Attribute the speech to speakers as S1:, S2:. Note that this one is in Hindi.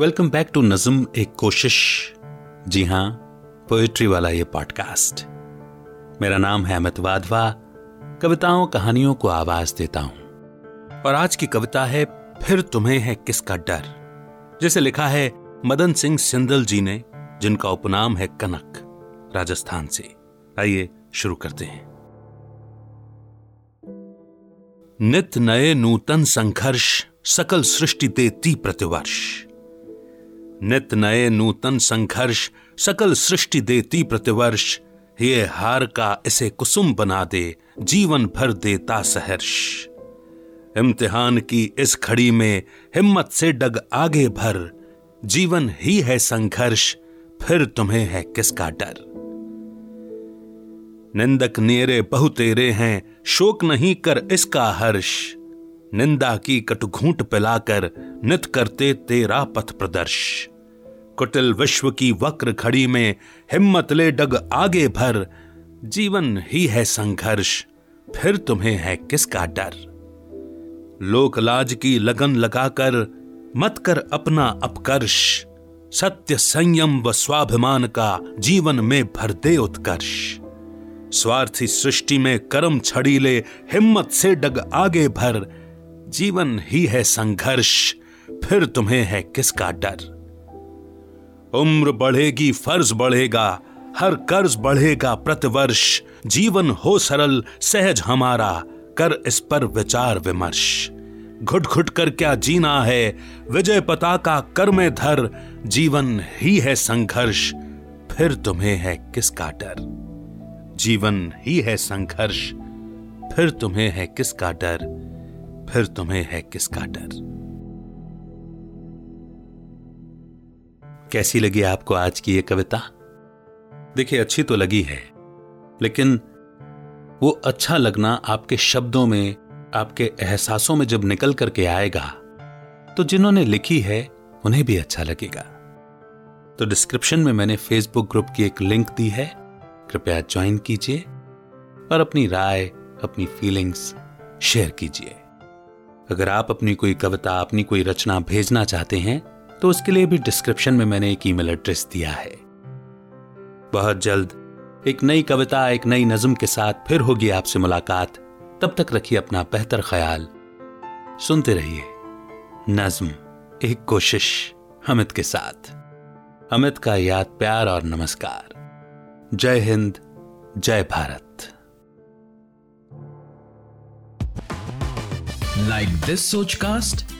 S1: वेलकम बैक टू नज्म एक कोशिश जी हाँ पोएट्री वाला ये पॉडकास्ट मेरा नाम है अमित वाधवा, कविताओं, कहानियों को आवाज़ देता हूँ। और आज की कविता है, फिर तुम्हें है किसका डर? जिसे लिखा है मदन सिंह सिंदल जी ने, जिनका उपनाम है कनक, राजस्थान से। आइए, शुरू करते हैं। नित नए नूतन संघर्ष, सकल सृष्टि देती प्रतिवर्ष। नित नए नूतन संघर्ष सकल सृष्टि देती प्रतिवर्ष। ये हार का इसे कुसुम बना दे, जीवन भर देता सहर्ष। इम्तिहान की इस खड़ी में हिम्मत से डग आगे भर। जीवन ही है संघर्ष, फिर तुम्हें है किसका डर? निंदक नेरे बहुतेरे हैं, शोक नहीं कर इसका हर्ष। निंदा की कटघूंट पिलाकर, नित करते तेरा पथ प्रदर्श। कुटिल विश्व की वक्र खड़ी में हिम्मत ले डग आगे भर। जीवन ही है संघर्ष, फिर तुम्हें है किसका डर? लोक लाज की लगन लगाकर मत कर अपना अपकर्ष। सत्य संयम व स्वाभिमान का जीवन में भर दे उत्कर्ष। स्वार्थी सृष्टि में कर्म छड़ी ले हिम्मत से डग आगे भर। जीवन ही है संघर्ष, फिर तुम्हें है किसका डर? उम्र बढ़ेगी, फ़र्ज़ बढ़ेगा, हर कर्ज बढ़ेगा प्रतिवर्ष। जीवन हो सरल, सहज हमारा, कर इस पर विचार विमर्श। घुट घुट कर क्या जीना है, विजय पताका कर में धर, जीवन ही है संघर्ष, फिर तुम्हें है किसका डर? जीवन ही है संघर्ष, फिर तुम्हें है किसका डर, फिर तुम्हें है किसका डर? कैसी लगी आपको आज की ये कविता? देखिए, अच्छी तो लगी है, लेकिन वो अच्छा लगना आपके शब्दों में, आपके एहसासों में जब निकल करके आएगा तो जिन्होंने लिखी है, उन्हें भी अच्छा लगेगा। तो डिस्क्रिप्शन में मैंने फेसबुक ग्रुप की एक लिंक दी है, कृपया ज्वाइन कीजिए और अपनी राय, अपनी फीलिंग्स शेयर कीजिए। अगर आप अपनी कोई कविता, अपनी कोई रचना भेजना चाहते हैं तो उसके लिए भी डिस्क्रिप्शन में मैंने एक ईमेल एड्रेस दिया है। बहुत जल्द एक नई कविता, एक नई नज्म के साथ फिर होगी आपसे मुलाकात। तब तक रखिए अपना बेहतर ख्याल। सुनते रहिए नज्म, एक कोशिश अमित के साथ। अमित का याद, प्यार और नमस्कार। जय हिंद, जय भारत।
S2: लाइक दिस सोच Sochcast?